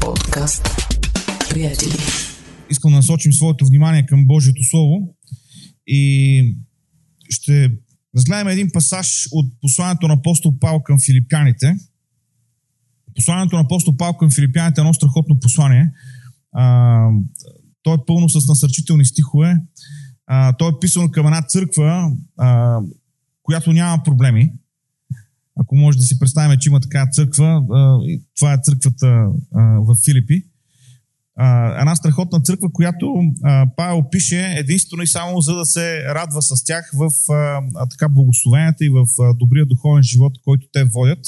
Подкаст. Приятели. Искам да насочим своето внимание към Божието Слово и ще разгледаме един пасаж от посланието на апостол Павел към филипяните. Посланието на апостол Павел към филипяните е едно страхотно послание. А, то е пълно с насърчителни стихове. А, то е писано към една църква, която няма проблеми. Ако може да си представим, че има такава църква, това е църквата в Филипи. Една страхотна църква, която Павел пише единствено и само за да се радва с тях в така благословенията и в добрия духовен живот, който те водят.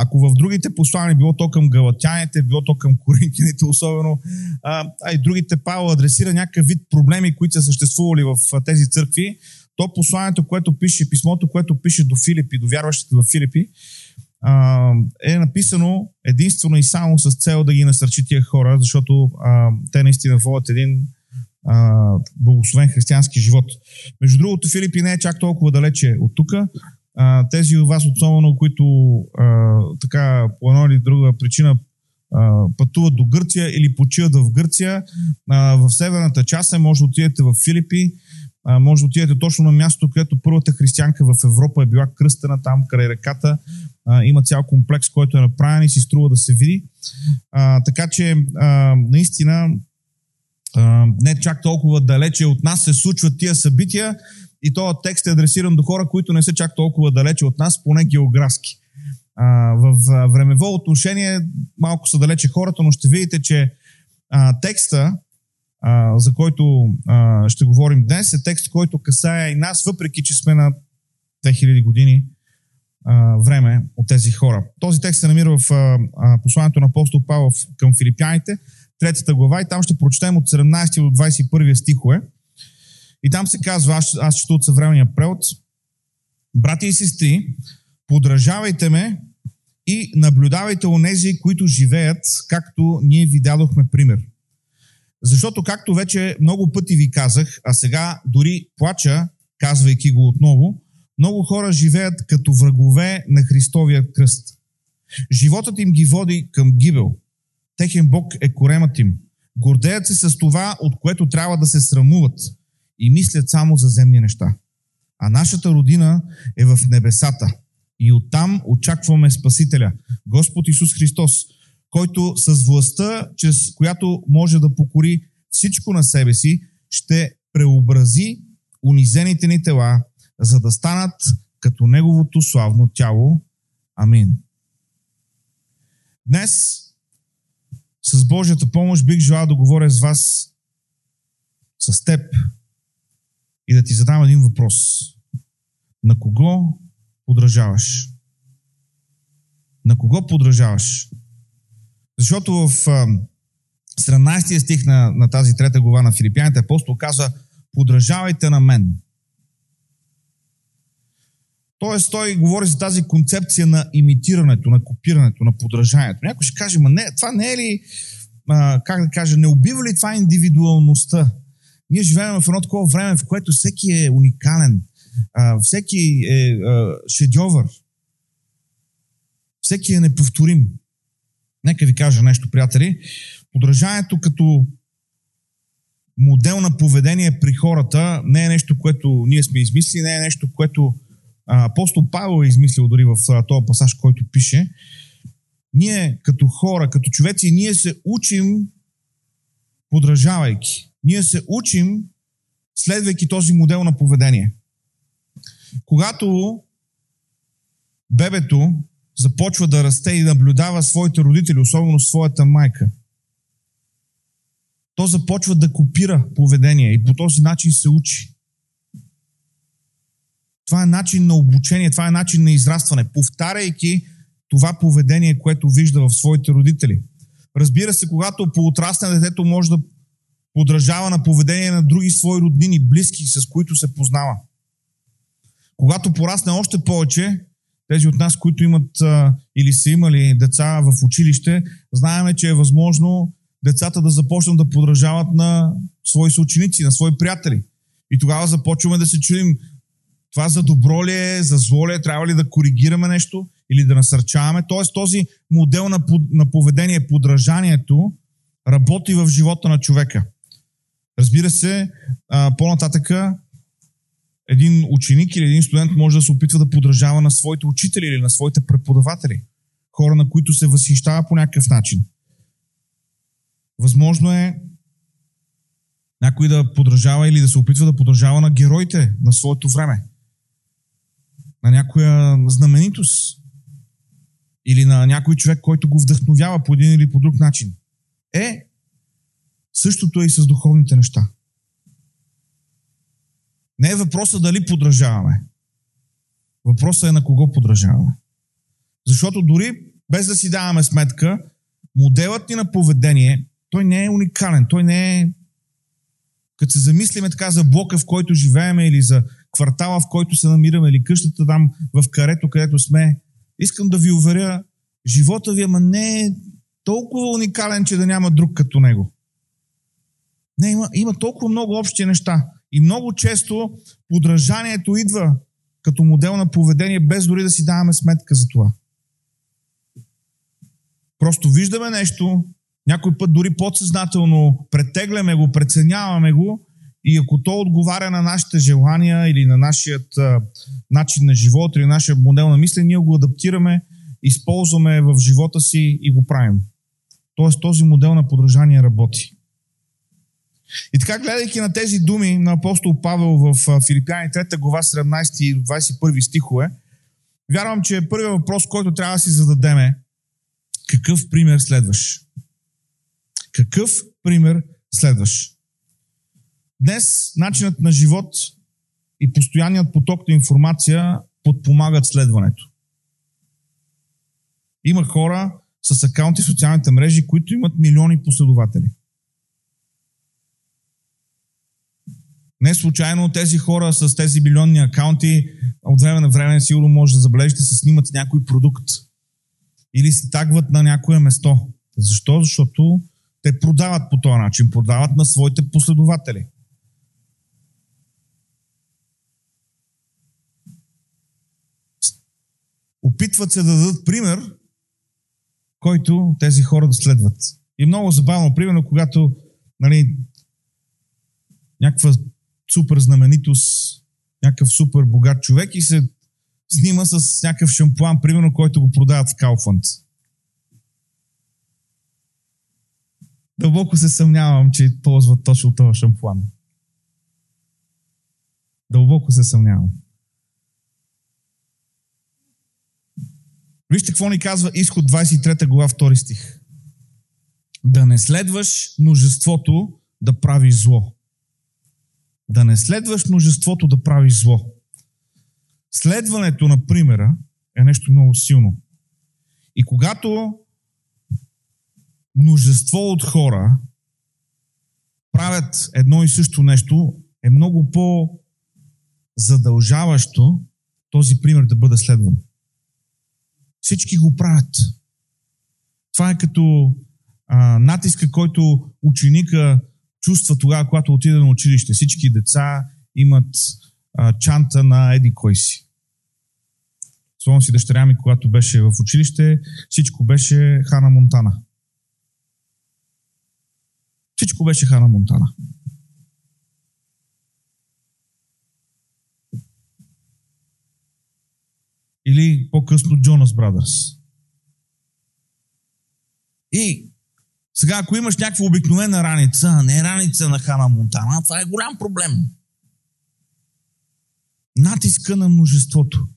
ако в другите послания било то към галатяните, било то към коринтияните особено, а, а и другите Павел адресира някакъв вид проблеми, които са съществували в тези църкви, то посланието, което пише, писмото, което пише до Филипи, до вярващите в Филипи, е написано единствено и само с цел да ги насърчи тия хора, защото те наистина водят един а, благословен християнски живот. Между другото, Филипи не е чак толкова далече от тук. Тези от вас, особено, които така по една или друга причина пътуват до Гърция или почиват в Гърция, а, в северната част е, може да отидете в Филипи може да отидете точно на мястото, където първата християнка в Европа е била кръстена там край реката. А, има цял комплекс, който е направен и си струва да се види. А, така че, а, наистина, а, не чак толкова далече от нас се случват тия събития и този текст е адресиран до хора, които не са чак толкова далече от нас, поне географски. А, в времево отношение малко са далече хората, но ще видите, че а, текста а, за който а, ще говорим днес, е текст, който касае и нас, въпреки че сме на 2000 години а, време от тези хора. Този текст се намира в а, посланието на апостол Павел към филипяните, третата глава, и там ще прочетем от 17 до 21 стихове. И там се казва, аз, аз чета от съвременния превод, брати и сестри, подражавайте ме и наблюдавайте онези, които живеят, както ние ви дадохме пример. Защото, както вече много пъти ви казах, а сега дори плача, казвайки го отново, много хора живеят като врагове на Христовия кръст. Животът им ги води към гибел. Техен Бог е коремът им. Гордеят се с това, от което трябва да се срамуват и мислят само за земни неща. А нашата родина е в небесата. И оттам очакваме Спасителя, Господ Исус Христос, който с властта, чрез която може да покори всичко на себе си, ще преобрази унизените ни тела, за да станат като Неговото славно тяло. Амин. Днес, с Божията помощ, бих желал да говоря с вас, с теб и да ти задам един въпрос. На кого подражаваш? На кого подражаваш? Защото в 17 стих на, на тази трета глава на Филипяните апостол казва подражавайте на мен. Тоест той говори за тази концепция на имитирането, на копирането, на подражанието. Някой ще каже, ма не, това не е ли, а, как да кажа, не убива ли това индивидуалността? Ние живеем в едно такова време, в което всеки е уникален, а, всеки е а, шедьовър, всеки е неповторим. Нека ви кажа нещо, приятели. Подражанието като модел на поведение при хората не е нещо, което ние сме измислили, не е нещо, което апостол Павел е измислил дори в този пасаж, който пише. Ние като хора, като човеци, ние се учим подражавайки. Ние се учим следвайки този модел на поведение. Когато бебето започва да расте и наблюдава своите родители, особено своята майка, то започва да копира поведение и по този начин се учи. Това е начин на обучение, това е начин на израстване, повтаряйки това поведение, което вижда в своите родители. Разбира се, когато поотрасне детето може да подражава на поведение на други свои роднини, близки, с които се познава. Когато порасне още повече, тези от нас, които имат а, или са имали деца в училище, знаеме, че е възможно децата да започнат да подражават на свои съученици, на свои приятели. И тогава започваме да се чудим, това за добро ли е, за зло ли е, трябва ли да коригираме нещо. или да насърчаваме. Тоест този модел на, на поведение, подражанието, работи в живота на човека. Разбира се, по-нататъка един ученик или един студент може да се опитва да подражава на своите учители или на своите преподаватели. Хора, на които се възхищава по някакъв начин. Възможно е някой да подражава или да се опитва да подражава на героите на своето време. На някоя знаменитост. Или на някой човек, който го вдъхновява по един или по друг начин. Е, същото е и с духовните неща. Не е въпросът дали подражаваме. Въпросът е на кого подражаваме. Защото дори без да си даваме сметка, моделът ни на поведение, той не е уникален, той не е като се замислиме така за блока, в който живееме или за квартала, в който се намираме или къщата там в карето, където сме, искам да ви уверя, живота ви ама не е толкова уникален, че да няма друг като него. Не, има, има толкова много общи неща. И много често подражанието идва като модел на поведение, без дори да си даваме сметка за това. Просто виждаме нещо, някой път дори подсъзнателно претегляме го, преценяваме го и ако то отговаря на нашите желания или на нашият а, начин на живот или нашия модел на мислене, ние го адаптираме, използваме в живота си и го правим. Тоест този модел на подражание работи. И така, гледайки на тези думи на апостол Павел в Филипяни 3 глава 17 и 21 стихове, вярвам, че първият въпрос, който трябва да си зададем е какъв пример следваш? Какъв пример следваш? Днес начинът на живот и постоянният поток на информация подпомагат следването. Има хора с акаунти в социалните мрежи, които имат милиони последователи. Не случайно тези хора с тези милионни акаунти от време на време сигурно може да забележите се снимат с някой продукт или се тагват на някое место. Защо? Защото те продават по този начин, продават на своите последователи. Опитват се да дадат пример, който тези хора да следват. И много забавно, примерно, когато нали, някаква супер знаменитост, някакъв супер богат човек и се снима с някакъв шампуан, примерно, който го продават в Кауфанд. Дълбоко се съмнявам, че ползват точно този шампуан. Дълбоко се съмнявам. Вижте какво ни казва изход 23 глава 2 стих. Да не следваш множеството да правиш зло. Да не следваш множеството да правиш зло. Следването на примера е нещо много силно. И когато множество от хора правят едно и също нещо, е много по-задължаващо този пример да бъде следван. Всички го правят. Това е като а, натиска, който ученика чувства тогава, когато отиде на училище. Всички деца имат а, чанта на еди кой си. Спомням си дъщеря ми, когато беше в училище, всичко беше Хана Монтана. Всичко беше Хана Монтана. Или по-късно Джонас Брадърс. И сега, ако имаш някаква обикновена раница, не раница на Хана Монтана, това е голям проблем. Натиска на множеството.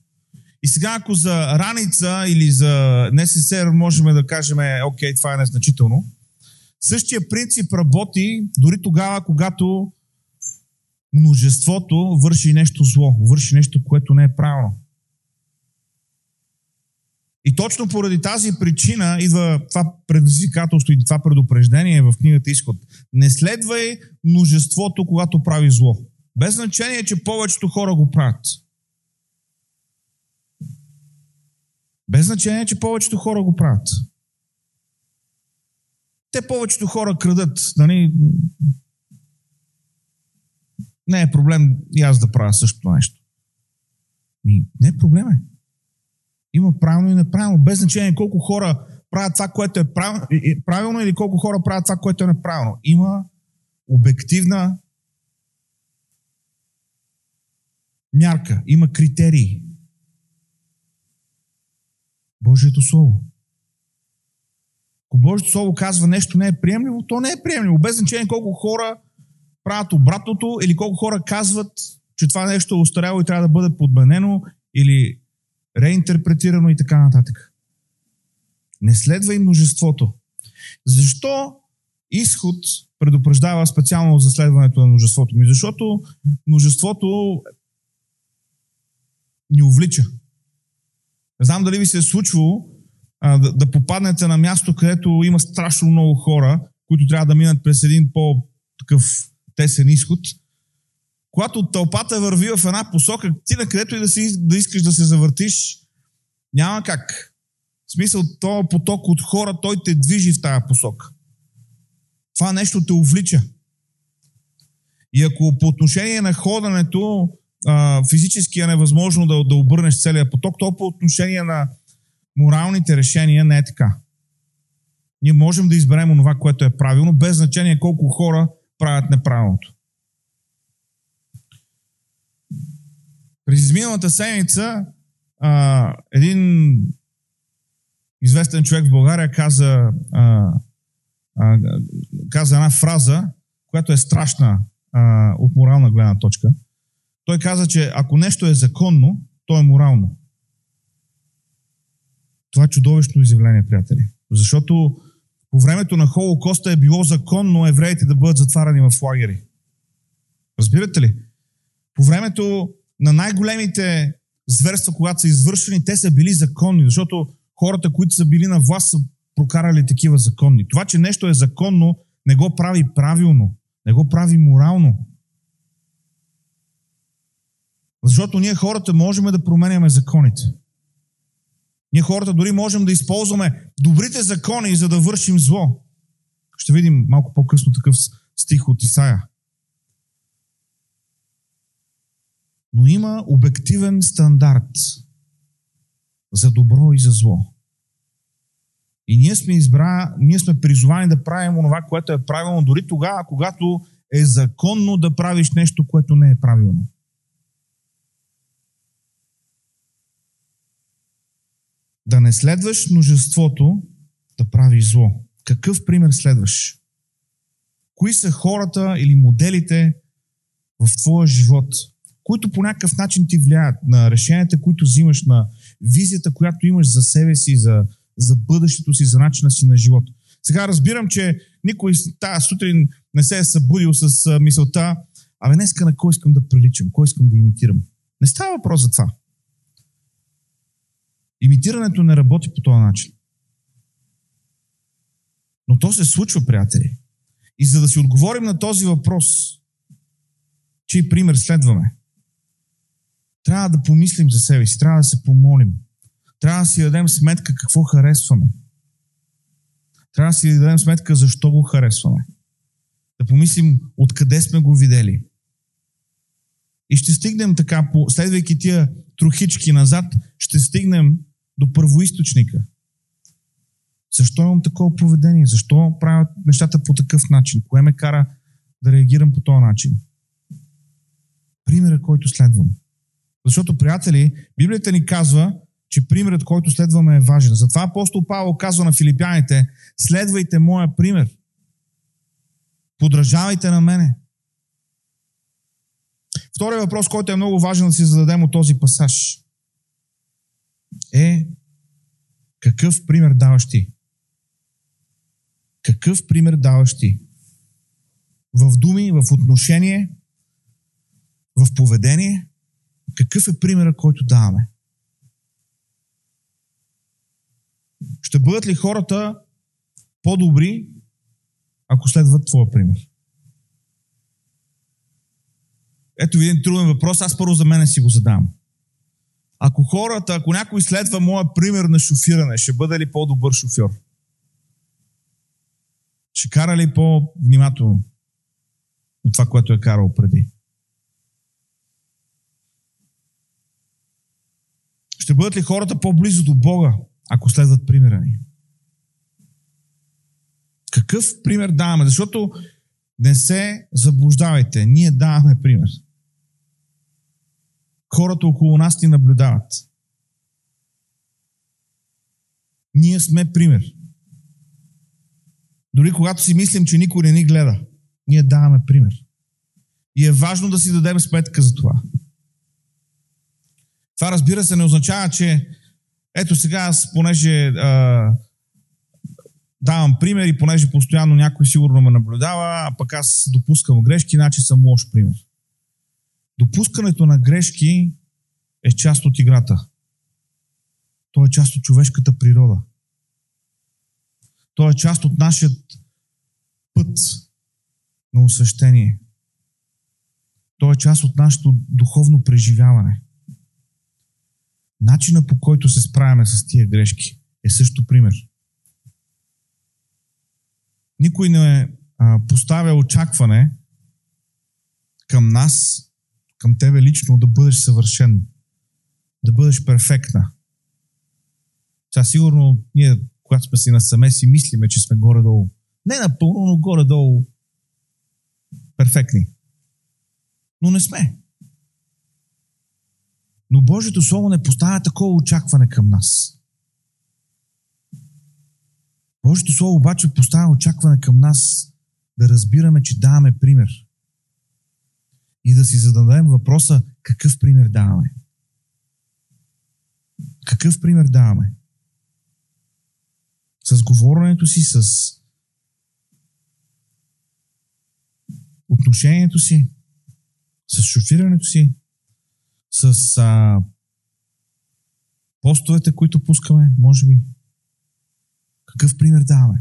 И сега, ако за раница или за НССР можем да кажем, окей, това е незначително, същия принцип работи дори тогава, когато множеството върши нещо зло, върши нещо, което не е правилно. И точно поради тази причина идва това предизвикателство и това предупреждение в книгата Изход. Не следвай множеството, когато прави зло. Без значение, че повечето хора го правят. Без значение, че повечето хора го правят. Те повечето хора крадат. Нали? Не е проблем и аз да правя същото нещо. Не е проблем е. Има правилно и неправилно, без значение колко хора правят това, което е правилно или колко хора правят това, което е неправилно. Има обективна мярка, има критерии. Божието Слово. Ако Божието Слово казва нещо не е приемливо, то не е приемливо. Без значение колко хора правят обратното или колко хора казват, че това нещо е устаряло и трябва да бъде подменено или реинтерпретирано и така нататък. Не следва и множеството. Защо изход предупреждава специално за следването на множеството ми? Защото множеството ни увлича. Не знам дали ви се е случвало а, да, да попаднете на място, където има страшно много хора, които трябва да минат през един по-такъв тесен изход. Когато тълпата върви в една посока, ти на където и да, си, да искаш да се завъртиш, няма как. В смисъл, този поток от хора, той те движи в тази посока. Това нещо те увлича. И ако по отношение на ходенето а, физически е невъзможно да, да обърнеш целият поток, то по отношение на моралните решения не е така. Ние можем да изберем онова, което е правилно, без значение колко хора правят неправилното. През изминалата седмица а, един известен човек в България каза, а, а, каза една фраза, която е страшна а, от морална гледна точка. Той каза, че ако нещо е законно, то е морално. Това е чудовищно изявление, приятели. Защото по времето на Холокоста е било законно евреите да бъдат затварани в лагери. Разбирате ли? По времето на най-големите зверства, когато са извършени, те са били законни, защото хората, които са били на власт, са прокарали такива законни. Това, че нещо е законно, не го прави правилно, не го прави морално. Защото ние хората можем да променяме законите. Ние хората дори можем да използваме добрите закони, за да вършим зло. Ще видим малко по-късно такъв стих от Исаия. Но има обективен стандарт за добро и за зло. И ние сме, избра, ние сме призовани да правим онова, което е правилно, дори тогава, когато е законно да правиш нещо, което не е правилно. да не следваш множеството да прави зло. Какъв пример следваш? Кои са хората или моделите в твоя живот, които по някакъв начин ти влияят на решенията, които взимаш, на визията, която имаш за себе си, за, за бъдещето си, за начина си на живот. Сега разбирам, че никой тази сутрин не се е събудил с мисълта, абе днеска на кой искам да приличам, кой искам да имитирам. Не става въпрос за това. Имитирането не работи по този начин. Но то се случва, приятели. И за да си отговорим на този въпрос, чий пример следваме, трябва да помислим за себе си, трябва да се помолим. Трябва да си дадем сметка какво харесваме. Трябва да си дадем сметка защо го харесваме. Да помислим откъде сме го видели. И ще стигнем така, следвайки тия трохички назад, ще стигнем до първоисточника. Защо имам такова поведение? Защо правят нещата по такъв начин? Кое ме кара да реагирам по този начин? Примерът, който следвам. Защото, приятели, Библията ни казва, че примерът, който следваме е важен. Затова апостол Павел казва на филипяните, следвайте моя пример. Подражавайте на мене. Втория въпрос, който е много важен да си зададем от този пасаж е какъв пример даваш ти? Какъв пример даваш ти? В думи, в отношение, в поведение, какъв е примерът, който даваме? Ще бъдат ли хората по-добри, ако следват твоя пример? Ето ви един труден въпрос. Аз първо за мене си го задавам. Ако хората, ако някой следва моя пример на шофиране, ще бъде ли по-добър шофьор? Ще кара ли по-внимателно от това, което е карал преди? Ще бъдат ли хората по-близо до Бога, ако следват примера ни? Какъв пример даваме? Защото не се заблуждавайте. Ние даваме пример. Хората около нас ни наблюдават. Ние сме пример. Дори когато си мислим, че никой не ни гледа, ние даваме пример. И е важно да си дадем сметка за това. Това разбира се не означава, че ето сега аз, понеже а, давам пример и понеже постоянно някой сигурно ме наблюдава, а пък аз допускам грешки, значи съм лош пример. Допускането на грешки е част от играта. То е част от човешката природа. То е част от нашия път на освещение. То е част от нашето духовно преживяване. Начина по който се справяме с тия грешки е също пример. Никой не а, поставя очакване към нас, към тебе лично да бъдеш съвършен, да бъдеш перфектна. Сега сигурно ние, когато сме си насаме, си мислиме, че сме горе-долу. Не напълно, но горе-долу перфектни. Но не сме. Но Божието Слово не поставя такова очакване към нас. Божието Слово обаче поставя очакване към нас да разбираме, че даваме пример. И да си зададем въпроса какъв пример даваме. Какъв пример даваме? С говоренето си, с отношението си, с шофирането си, с а, постовете, които пускаме, може би. Какъв пример даваме?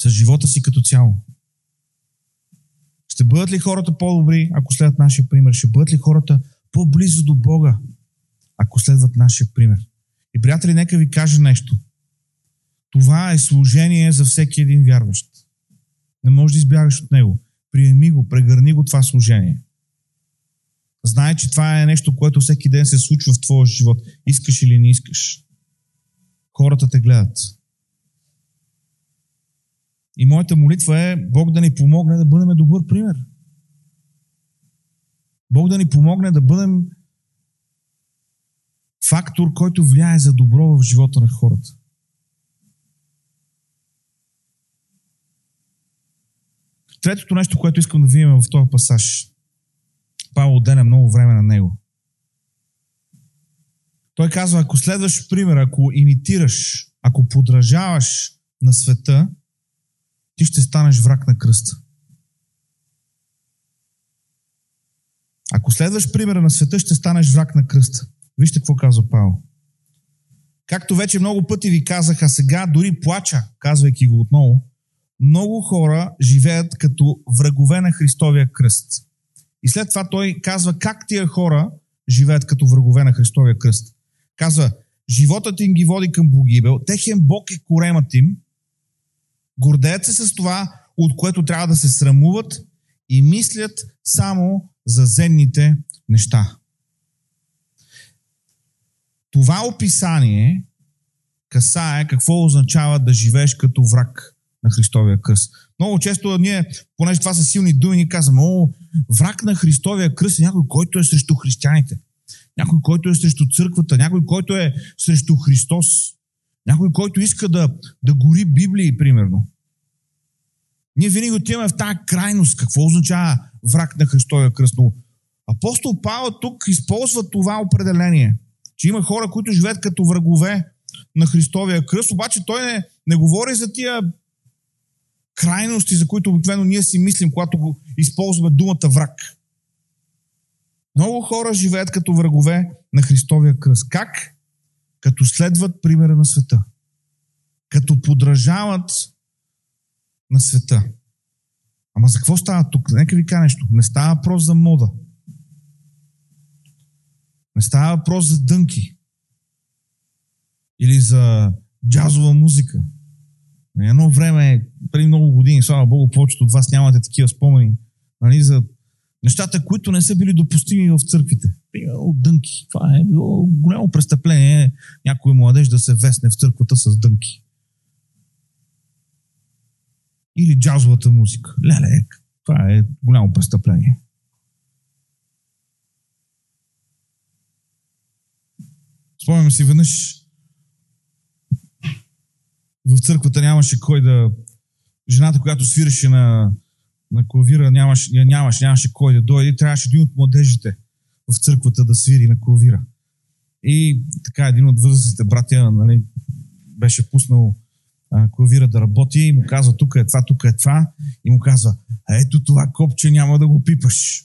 С живота си като цяло. Ще бъдат ли хората по-добри, ако следват нашия пример? Ще бъдат ли хората по-близо до Бога, ако следват нашия пример? И, приятели, нека ви кажа нещо. Това е служение за всеки един вярващ. Не можеш да избягаш от него. Приеми го, прегърни го това служение. Знай, че това е нещо, което всеки ден се случва в твоя живот. Искаш или не искаш. Хората те гледат. И моята молитва е Бог да ни помогне да бъдем добър пример. Бог да ни помогне да бъдем фактор, който влияе за добро в живота на хората. Третото нещо, което искам да видим в този пасаж. Павел отделя много време на него. Той казва, ако следваш пример, ако имитираш, ако подражаваш на света, ти ще станеш враг на кръста. Ако следваш примера на света, ще станеш враг на кръста. Вижте какво казва Павел. Както вече много пъти ви казах, а сега дори плача, казвайки го отново, много хора живеят като врагове на Христовия кръст. И след това той казва как тия хора живеят като врагове на Христовия кръст. Казва, животът им ги води към погибел, техен Бог е коремът им, гордеят се с това, от което трябва да се срамуват и мислят само за земните неща. Това описание касае какво означава да живееш като враг на Христовия кръст. Много често ние, понеже това са силни думи, ни казваме, о, враг на Христовия кръст е някой, който е срещу християните. Някой, който е срещу църквата. Някой, който е срещу Христос. Някой, който иска да, да гори Библии, примерно. Ние винаги отиваме в тази крайност. Какво означава враг на Христовия кръст? Но апостол Павел тук използва това определение, че има хора, които живеят като врагове на Христовия кръст, обаче той не, не говори за тия крайности, за които обикновено ние си мислим, когато го използваме думата враг. Много хора живеят като врагове на Христовия кръст. Как? Като следват примера на света. Като подражават на света. Ама за какво става тук? Нека ви кажа нещо. Не става въпрос за мода. Не става въпрос за дънки. Или за джазова музика. Едно време, преди много години, слава Богу, повечето от вас нямате такива спомени, нали, за нещата, които не са били допустими в църквите. примерно дънки. Това е било голямо престъпление някой младеж да се весне в църквата с дънки. Или джазовата музика. Леле, това е голямо престъпление. Спомням си веднъж в църквата нямаше кой да... Жената, която свиреше на, на клавира, нямаше, нямаше, нямаше кой да дойде. Трябваше един от младежите в църквата да свири на клавира. И така, един от възрастните братя нали, беше пуснал клавира да работи и му казва, тук е това, тук е това. И му казва, ето това копче няма да го пипаш.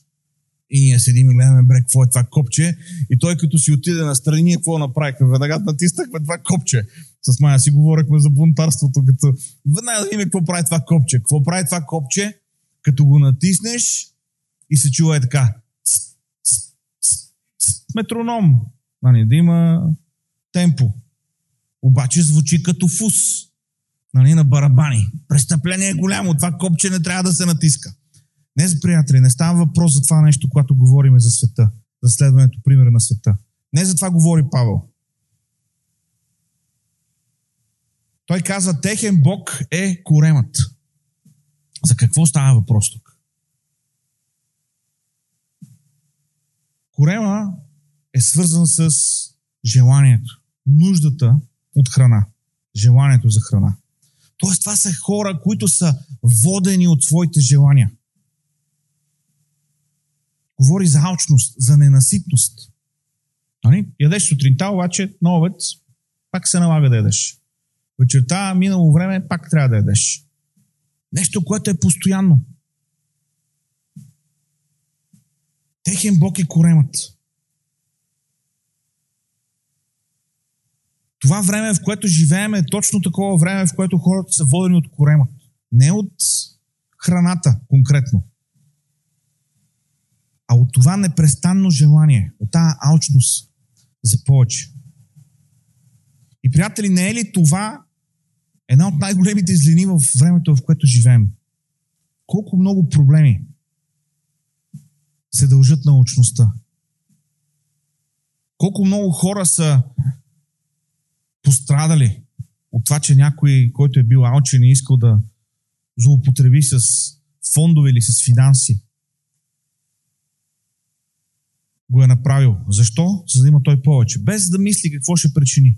И ние седим и гледаме, бре, какво е това копче. И той като си отиде на страни, какво направихме? Веднага натиснахме това копче. С Майя си говорихме за бунтарството, като веднага да видим какво прави това копче. Какво прави това копче? Като го натиснеш и се чува е така. Метроном. Нали, да има темпо. Обаче звучи като фус. Нали, на барабани. Престъпление е голямо. Това копче не трябва да се натиска. Не, приятели, не става въпрос за това нещо, когато говорим за света, за следването примера на света. Не за това говори Павел. Той каза, техен Бог е коремът. За какво става въпрос тук? Корема е свързан с желанието, нуждата от храна, желанието за храна. Тоест, това са хора, които са водени от своите желания. Говори за алчност, за ненаситност. Нали? Ядеш сутринта, обаче на пак се налага да ядеш. Вечерта, минало време, пак трябва да ядеш. Нещо, което е постоянно. Техен Бог е коремът. Това време, в което живеем, е точно такова време, в което хората са водени от корема. Не от храната конкретно, а от това непрестанно желание, от тази алчност за повече. И, приятели, не е ли това една от най-големите злини в времето, в което живеем? Колко много проблеми се дължат на очността. Колко много хора са пострадали от това, че някой, който е бил алчен и искал да злоупотреби с фондове или с финанси, го е направил. Защо? За да има той повече. Без да мисли какво ще причини.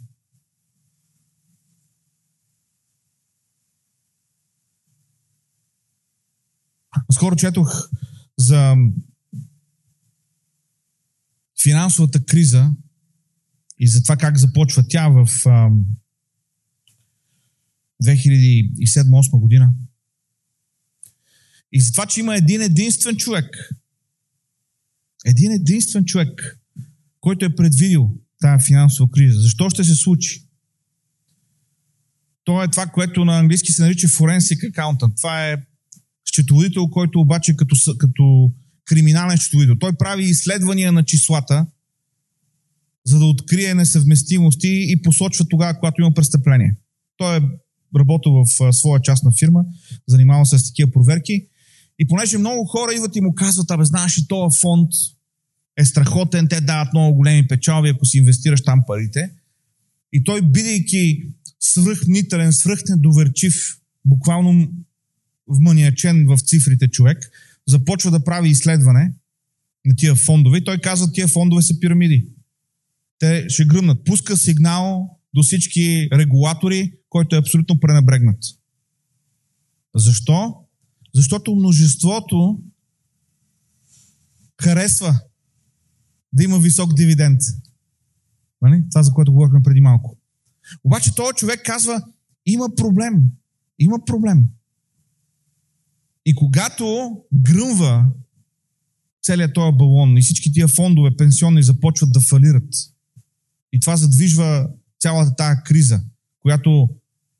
Скоро четох за финансовата криза и за това как започва тя в 2007-2008 година. И за това, че има един единствен човек, един единствен човек, който е предвидил тази финансова криза. Защо ще се случи? То е това, което на английски се нарича forensic accountant. Това е счетоводител, който обаче като, като криминален счетоводител. Той прави изследвания на числата, за да открие несъвместимости и посочва тогава, когато има престъпление. Той е работил в своя частна фирма, занимава се с такива проверки. И понеже много хора идват и му казват, абе, знаеш ли, този фонд е страхотен, те дават много големи печалби, ако си инвестираш там парите. И той, бидейки свръхнителен, свръхнедоверчив, буквално вманиачен в цифрите човек, започва да прави изследване на тия фондове той казва, тия фондове са пирамиди. Те ще гръмнат. Пуска сигнал до всички регулатори, който е абсолютно пренебрегнат. Защо? Защото множеството харесва да има висок дивиденд. Нали? Това, за което говорихме преди малко. Обаче този човек казва, има проблем. Има проблем. И когато гръмва целият този балон и всички тия фондове пенсионни започват да фалират, и това задвижва цялата тази криза, която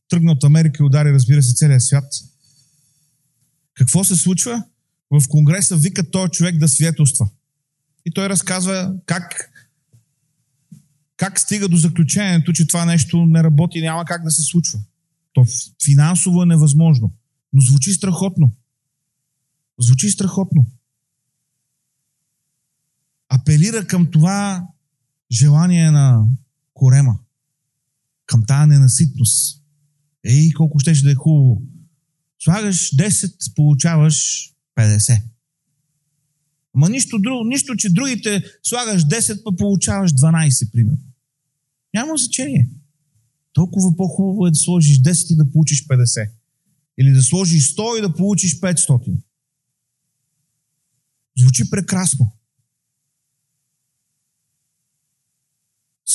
тръгна от Америка и удари, разбира се, целия свят. Какво се случва? В Конгреса викат този човек да свидетелства. И той разказва как, как стига до заключението, че това нещо не работи няма как да се случва. То финансово е невъзможно. Но звучи страхотно. Звучи страхотно. апелира към това желание на корема, към тази ненаситност. Ей, колко щеше да е хубаво. Слагаш 10, получаваш 50. Ама нищо друго, нищо, че другите слагаш 10, па получаваш 12, примерно. Няма значение. Толкова по-хубаво е да сложиш 10 и да получиш 50. Или да сложиш 100 и да получиш 500. Звучи прекрасно.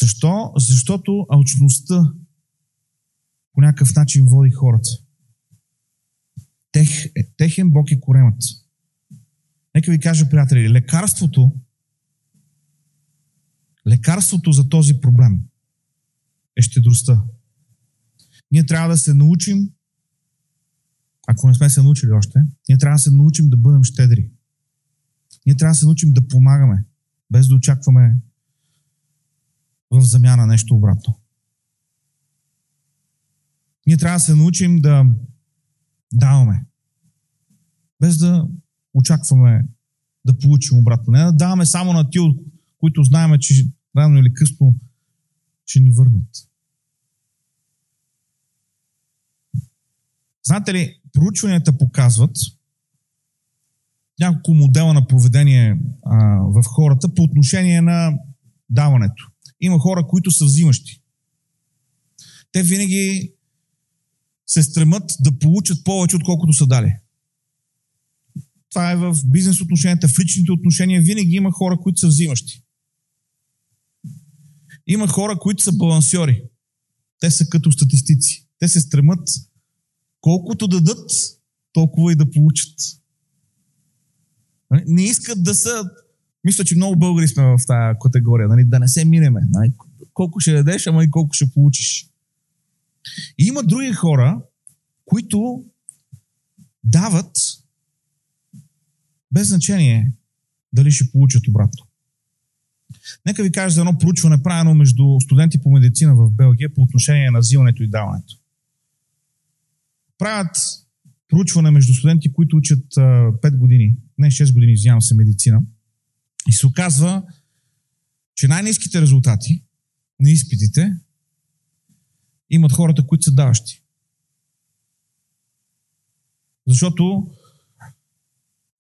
Защо? Защото алчността по някакъв начин води хората. Тех, техен Бог е коремът. Нека ви кажа, приятели, лекарството, лекарството за този проблем е щедростта. Ние трябва да се научим, ако не сме се научили още, ние трябва да се научим да бъдем щедри. Ние трябва да се научим да помагаме, без да очакваме в замяна нещо обратно. Ние трябва да се научим да даваме, без да очакваме да получим обратно. Не да даваме само на тия, които знаем, че рано или късно ще ни върнат. Знаете ли, проучванията показват няколко модела на поведение а, в хората по отношение на даването. Има хора, които са взимащи. Те винаги се стремат да получат повече, отколкото са дали. Това е в бизнес отношенията, в личните отношения. Винаги има хора, които са взимащи. Има хора, които са балансьори. Те са като статистици. Те се стремат колкото дадат, толкова и да получат. Нали? Не искат да са... Мисля, че много българи сме в тази категория. Нали? Да не се минеме. Нали? Колко ще дадеш, ама и колко ще получиш. И има други хора, които дават без значение дали ще получат обратно. Нека ви кажа за едно проучване, правено между студенти по медицина в Белгия по отношение на взимането и даването. Правят проучване между студенти, които учат 5 години, не 6 години, извинявам се, медицина. И се оказва, че най-низките резултати на изпитите имат хората, които са даващи. Защото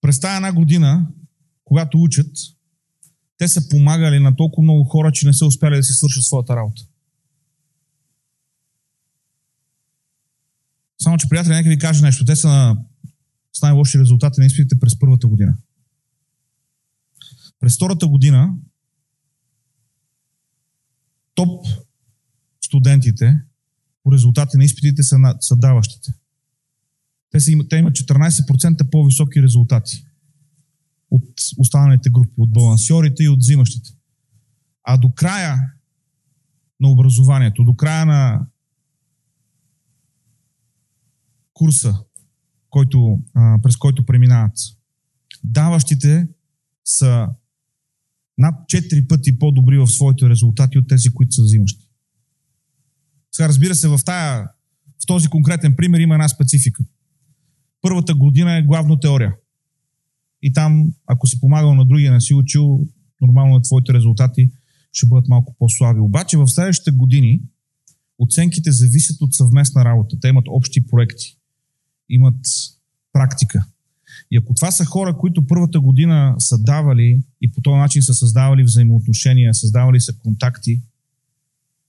през тази една година, когато учат, те са помагали на толкова много хора, че не са успяли да си свършат своята работа. Само, че, приятели, нека ви кажа нещо. Те са на, с най-лоши резултати на изпитите през първата година. През втората година топ студентите по резултати на изпитите са, на, са даващите. Те, са, те имат 14% по-високи резултати от останалите групи, от балансьорите и от взимащите. А до края на образованието, до края на курса, който, а, през който преминават, даващите са над 4 пъти по-добри в своите резултати от тези, които са взимащи. Сега, разбира се, в, тая, в този конкретен пример има една специфика. Първата година е главно теория. И там, ако си помагал на другия, не си учил, нормално твоите резултати ще бъдат малко по-слаби. Обаче в следващите години оценките зависят от съвместна работа. Те имат общи проекти, имат практика. И ако това са хора, които първата година са давали и по този начин са създавали взаимоотношения, създавали са контакти,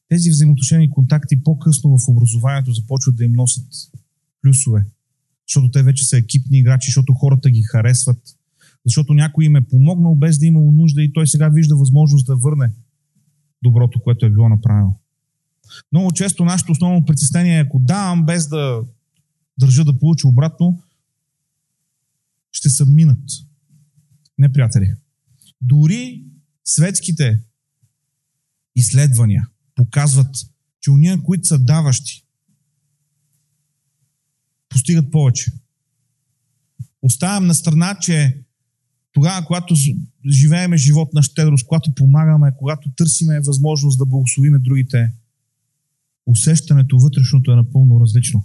тези взаимоотношения и контакти по-късно в образованието започват да им носят плюсове. Защото те вече са екипни играчи, защото хората ги харесват, защото някой им е помогнал без да е имало нужда и той сега вижда възможност да върне доброто, което е било направено. Много често нашето основно притеснение е, ако давам без да държа да получа обратно, ще се минат. Не, приятели. Дори светските изследвания показват, че уния, които са даващи, постигат повече. Оставям на страна, че тогава, когато живееме живот на щедрост, когато помагаме, когато търсиме възможност да благословиме другите, усещането вътрешното е напълно различно.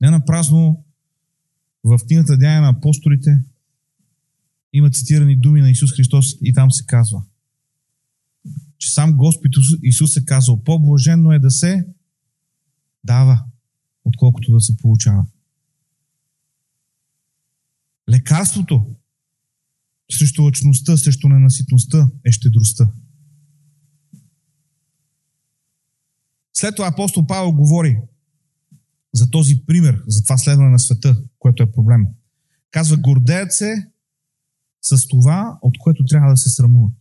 Не на празно в книгата Деяния на апостолите има цитирани думи на Исус Христос и там се казва, че сам Господ Исус е казал, по-блаженно е да се дава, отколкото да се получава. Лекарството срещу лъчността, срещу ненаситността е щедростта. След това апостол Павел говори за този пример, за това следване на света, което е проблем. Казва, гордеят се с това, от което трябва да се срамуват.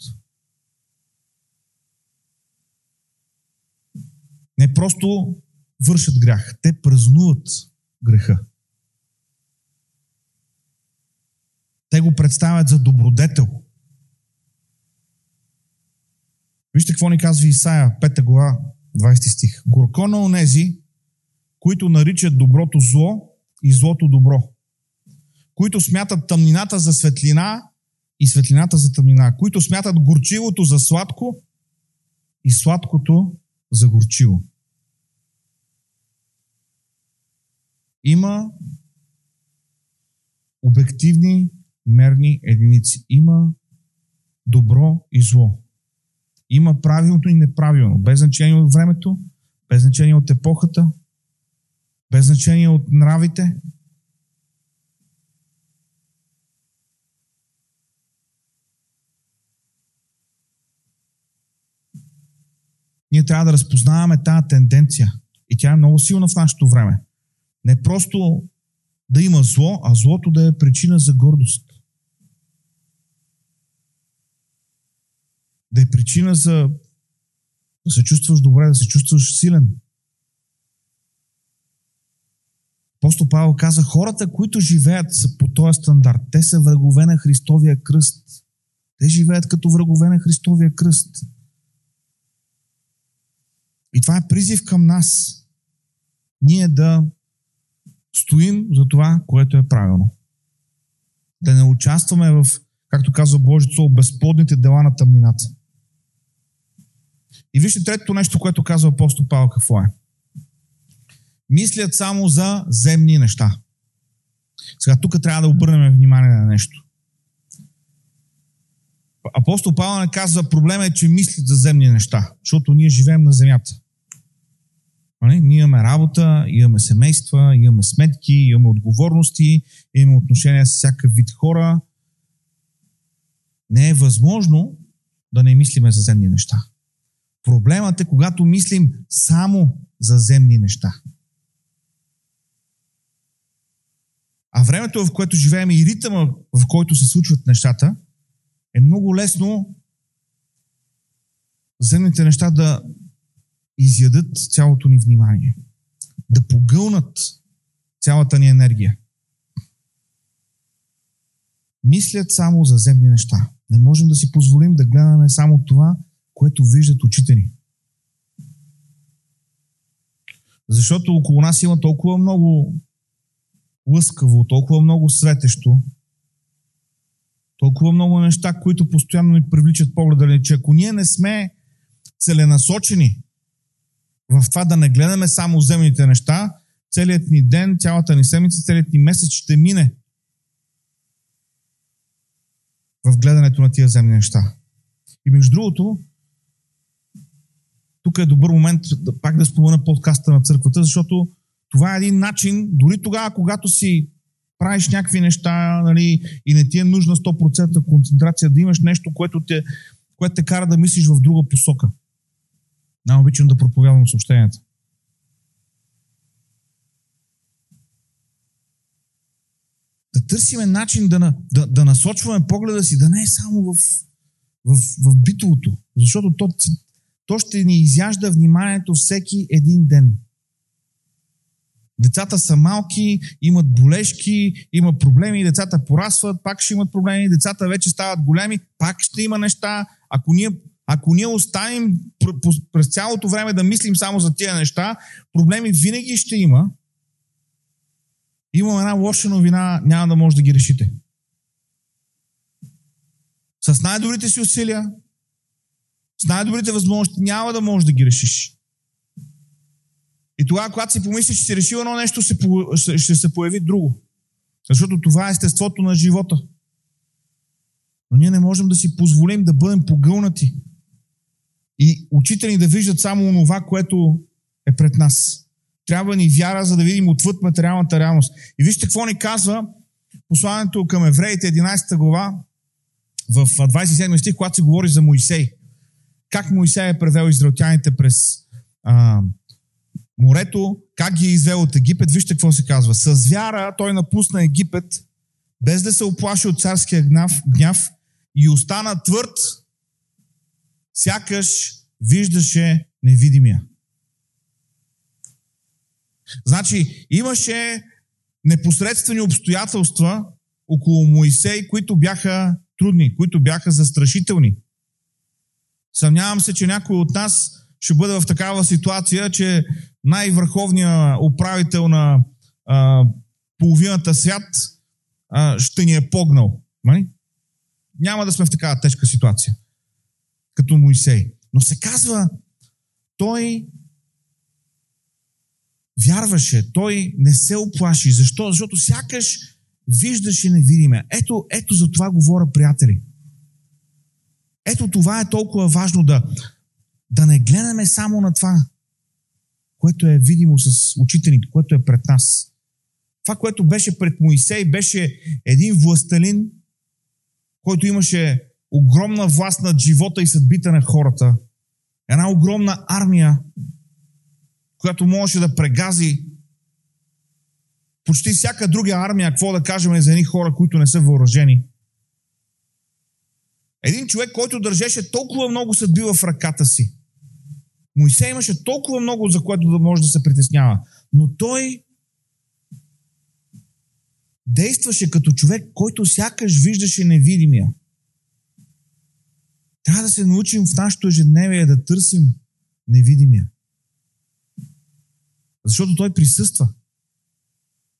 Не просто вършат грях, те празнуват греха. Те го представят за добродетел. Вижте какво ни казва Исаия, 5 глава, 20 стих. Горко на онези, които наричат доброто зло и злото добро. Които смятат тъмнината за светлина и светлината за тъмнина. Които смятат горчивото за сладко и сладкото за горчиво. Има обективни мерни единици. Има добро и зло. Има правилно и неправилно. Без значение от времето, без значение от епохата, без значение от нравите. Ние трябва да разпознаваме тази тенденция. И тя е много силна в нашето време. Не просто да има зло, а злото да е причина за гордост. Да е причина за да се чувстваш добре, да се чувстваш силен. Апостол Павел каза, хората, които живеят по този стандарт, те са врагове на Христовия кръст. Те живеят като врагове на Христовия кръст. И това е призив към нас. Ние да стоим за това, което е правилно. Да не участваме в, както казва Божието безплодните дела на тъмнината. И вижте третото нещо, което казва апостол Павел, какво е. Мислят само за земни неща. Сега тук трябва да обърнем внимание на нещо. Апостол Павел не казва, проблема е, че мислят за земни неща, защото ние живеем на земята. Нали? Ние имаме работа, имаме семейства, имаме сметки, имаме отговорности, имаме отношения с всякакъв вид хора. Не е възможно да не мислиме за земни неща. Проблемът е, когато мислим само за земни неща. А времето, в което живеем и ритъма, в който се случват нещата, е много лесно земните неща да, изядат цялото ни внимание, да погълнат цялата ни енергия. Мислят само за земни неща. Не можем да си позволим да гледаме само това, което виждат очите ни. Защото около нас има толкова много лъскаво, толкова много светещо, толкова много неща, които постоянно ни привличат погледа че ако ние не сме целенасочени в това да не гледаме само земните неща, целият ни ден, цялата ни седмица, целият ни месец ще мине в гледането на тия земни неща. И между другото, тук е добър момент да, пак да спомена подкаста на църквата, защото това е един начин, дори тогава, когато си правиш някакви неща нали, и не ти е нужна 100% концентрация, да имаш нещо, което те, което те кара да мислиш в друга посока. Най обичам да проповядвам съобщенията. Да търсиме начин да, да, да насочваме погледа си, да не е само в, в, в битовото, защото то, то ще ни изяжда вниманието всеки един ден. Децата са малки, имат болешки, има проблеми, децата порасват, пак ще имат проблеми, децата вече стават големи, пак ще има неща. Ако ние ако ние оставим през цялото време да мислим само за тия неща, проблеми винаги ще има. Имам една лоша новина, няма да може да ги решите. С най-добрите си усилия, с най-добрите възможности няма да можеш да ги решиш. И тогава, когато си помислиш, че си решил едно нещо, ще се появи друго. Защото това е естеството на живота. Но ние не можем да си позволим да бъдем погълнати. И очите ни да виждат само онова, което е пред нас. Трябва ни вяра, за да видим отвъд материалната реалност. И вижте какво ни казва посланието към евреите, 11 глава, в 27 стих, когато се говори за Моисей. Как Моисей е превел израелтяните през а, морето, как ги е извел от Египет. Вижте какво се казва. С вяра той напусна Египет, без да се оплаши от царския гняв, гняв и остана твърд, сякаш виждаше невидимия. Значи, имаше непосредствени обстоятелства около Моисей, които бяха трудни, които бяха застрашителни. Съмнявам се, че някой от нас ще бъде в такава ситуация, че най-върховният управител на а, половината свят а, ще ни е погнал. Мали? Няма да сме в такава тежка ситуация, като Моисей. Но се казва, той вярваше, той не се оплаши. Защо? Защото сякаш виждаше невидиме. Ето, ето за това говоря, приятели. Ето това е толкова важно да, да не гледаме само на това, което е видимо с учителите, което е пред нас. Това, което беше пред Моисей, беше един властелин, който имаше огромна власт над живота и съдбите на хората. Една огромна армия, която можеше да прегази почти всяка друга армия, какво да кажем за едни хора, които не са въоръжени. Един човек, който държеше толкова много съдби в ръката си. Моисей имаше толкова много, за което да може да се притеснява. Но той действаше като човек, който сякаш виждаше невидимия. Трябва да се научим в нашето ежедневие да търсим невидимия. Защото той присъства.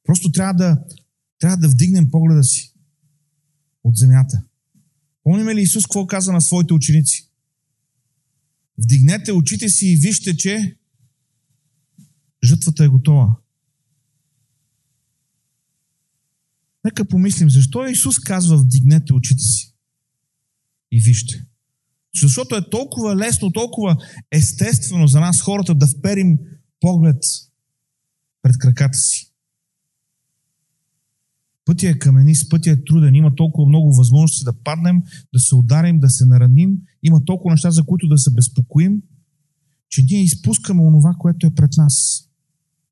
Просто трябва да, трябва да вдигнем погледа си от земята. Помним ли Исус какво каза на своите ученици? Вдигнете очите си и вижте, че жътвата е готова. Нека помислим, защо Исус казва вдигнете очите си и вижте. Защото е толкова лесно, толкова естествено за нас хората да вперим поглед пред краката си. Пътя е каменист, пътя е труден, има толкова много възможности да паднем, да се ударим, да се нараним, има толкова неща, за които да се безпокоим, че ние изпускаме онова, което е пред нас.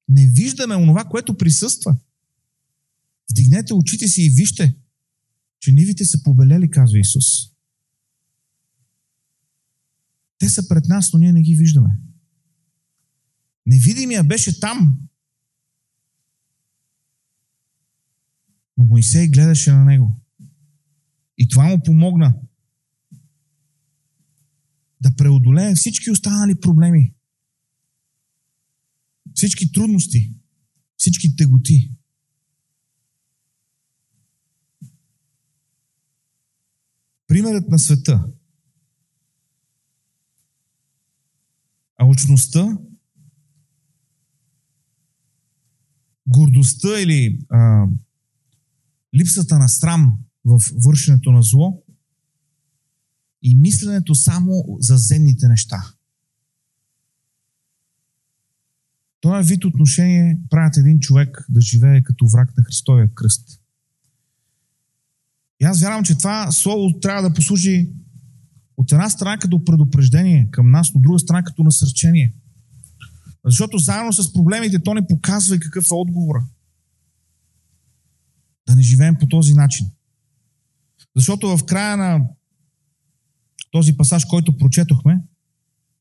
Не виждаме онова, което присъства. Вдигнете очите си и вижте, че нивите са побелели, казва Исус. Те са пред нас, но ние не ги виждаме. Невидимия беше там, Но Моисей гледаше на него. И това му помогна да преодолее всички останали проблеми. Всички трудности, всички теготи. Примерът на света. Алчността, гордостта или а, липсата на срам в вършенето на зло и мисленето само за земните неща. Това вид отношение правят един човек да живее като враг на Христовия кръст. И аз вярвам, че това слово трябва да послужи от една страна като предупреждение към нас, от друга страна като насърчение. Защото заедно с проблемите то не показва и какъв е отговора. Да не живеем по този начин. Защото в края на този пасаж, който прочетохме,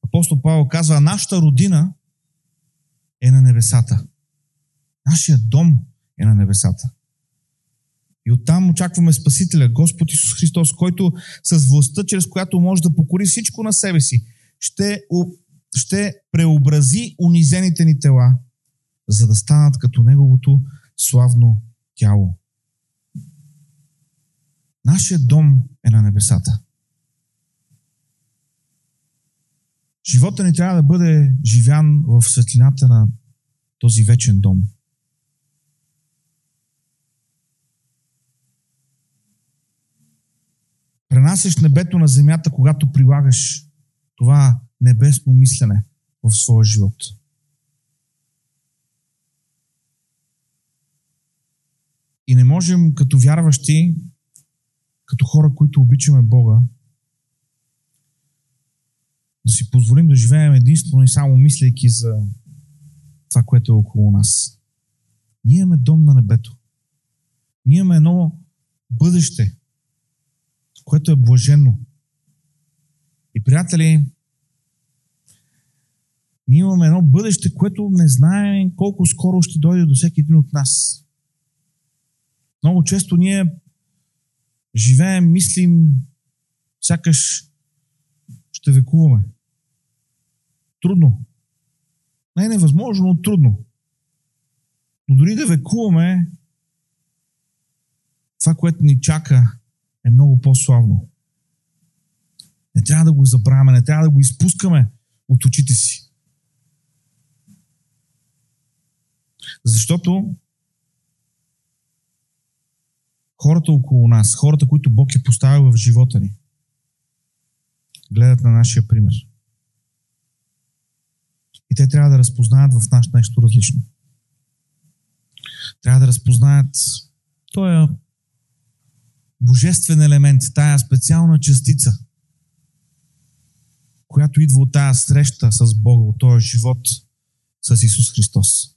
апостол Павел казва, нашата родина е на небесата. Нашия дом е на небесата. И оттам очакваме Спасителя, Господ Исус Христос, който с властта, чрез която може да покори всичко на себе си, ще, ще преобрази унизените ни тела, за да станат като Неговото славно тяло. Нашия дом е на небесата. Живота ни трябва да бъде живян в светлината на този вечен дом. Пренасяш небето на земята, когато прилагаш това небесно мислене в своя живот. И не можем като вярващи, като хора, които обичаме Бога, да си позволим да живеем единствено и само мислейки за това, което е около нас. Ние имаме дом на небето. Ние имаме едно бъдеще, което е блажено. И, приятели, ние имаме едно бъдеще, което не знаем колко скоро ще дойде до всеки един от нас. Много често ние живеем, мислим, сякаш ще векуваме. Трудно. Не е невъзможно, но трудно. Но дори да векуваме, това, което ни чака, е много по-славно. Не трябва да го забравяме, не трябва да го изпускаме от очите си. Защото хората около нас, хората, които Бог е поставил в живота ни, гледат на нашия пример. И те трябва да разпознаят в нас нещо различно. Трябва да разпознаят този божествен елемент, тая специална частица, която идва от тая среща с Бога, от този живот с Исус Христос.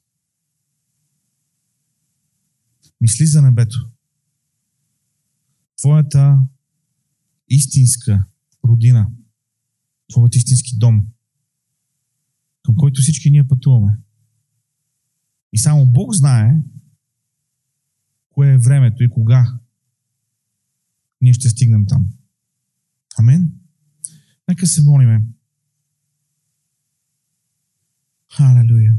Мисли за небето. Твоята истинска родина, твоят истински дом, към който всички ние пътуваме. И само Бог знае кое е времето и кога ние ще стигнем там. Амен? Нека се молиме. Халелуя.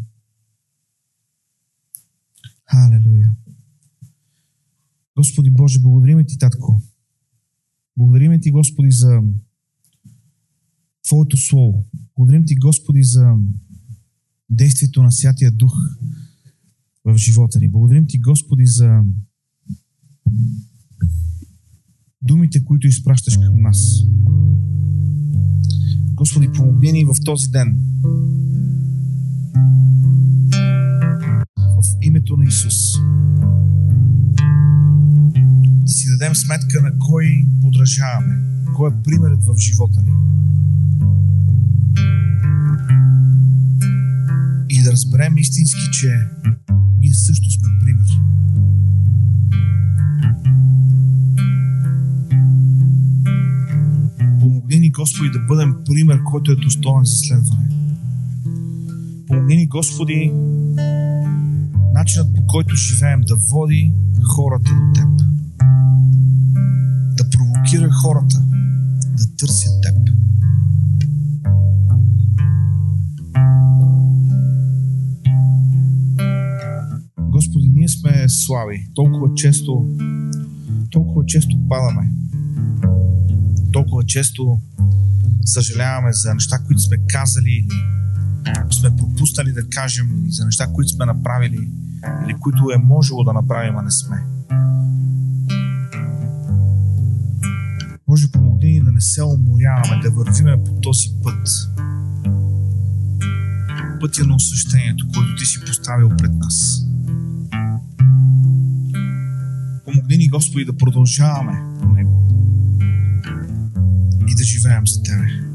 Халелуя. Господи Боже, благодарим Ти, Татко. Благодарим Ти, Господи, за Твоето Слово. Благодарим Ти, Господи, за действието на Святия Дух в живота ни. Благодарим Ти, Господи, за думите, които изпращаш към нас. Господи, помогни ни в този ден. В името на Исус. Да си дадем сметка на кой подражаваме. Кой е примерът в живота ни. И да разберем истински, че ние също сме Господи, да бъдем пример, който е достоен за следване. Помогни ни, Господи, начинът по който живеем да води хората до Теб. Да провокира хората да търсят Теб. Господи, ние сме слаби. Толкова често, толкова често падаме толкова често съжаляваме за неща, които сме казали или сме пропуснали да кажем, или за неща, които сме направили, или които е можело да направим, а не сме. Може помогни ни да не се уморяваме, да вървиме по този път. Пътя на осъщението, който ти си поставил пред нас. Помогни ни, Господи, да продължаваме по него и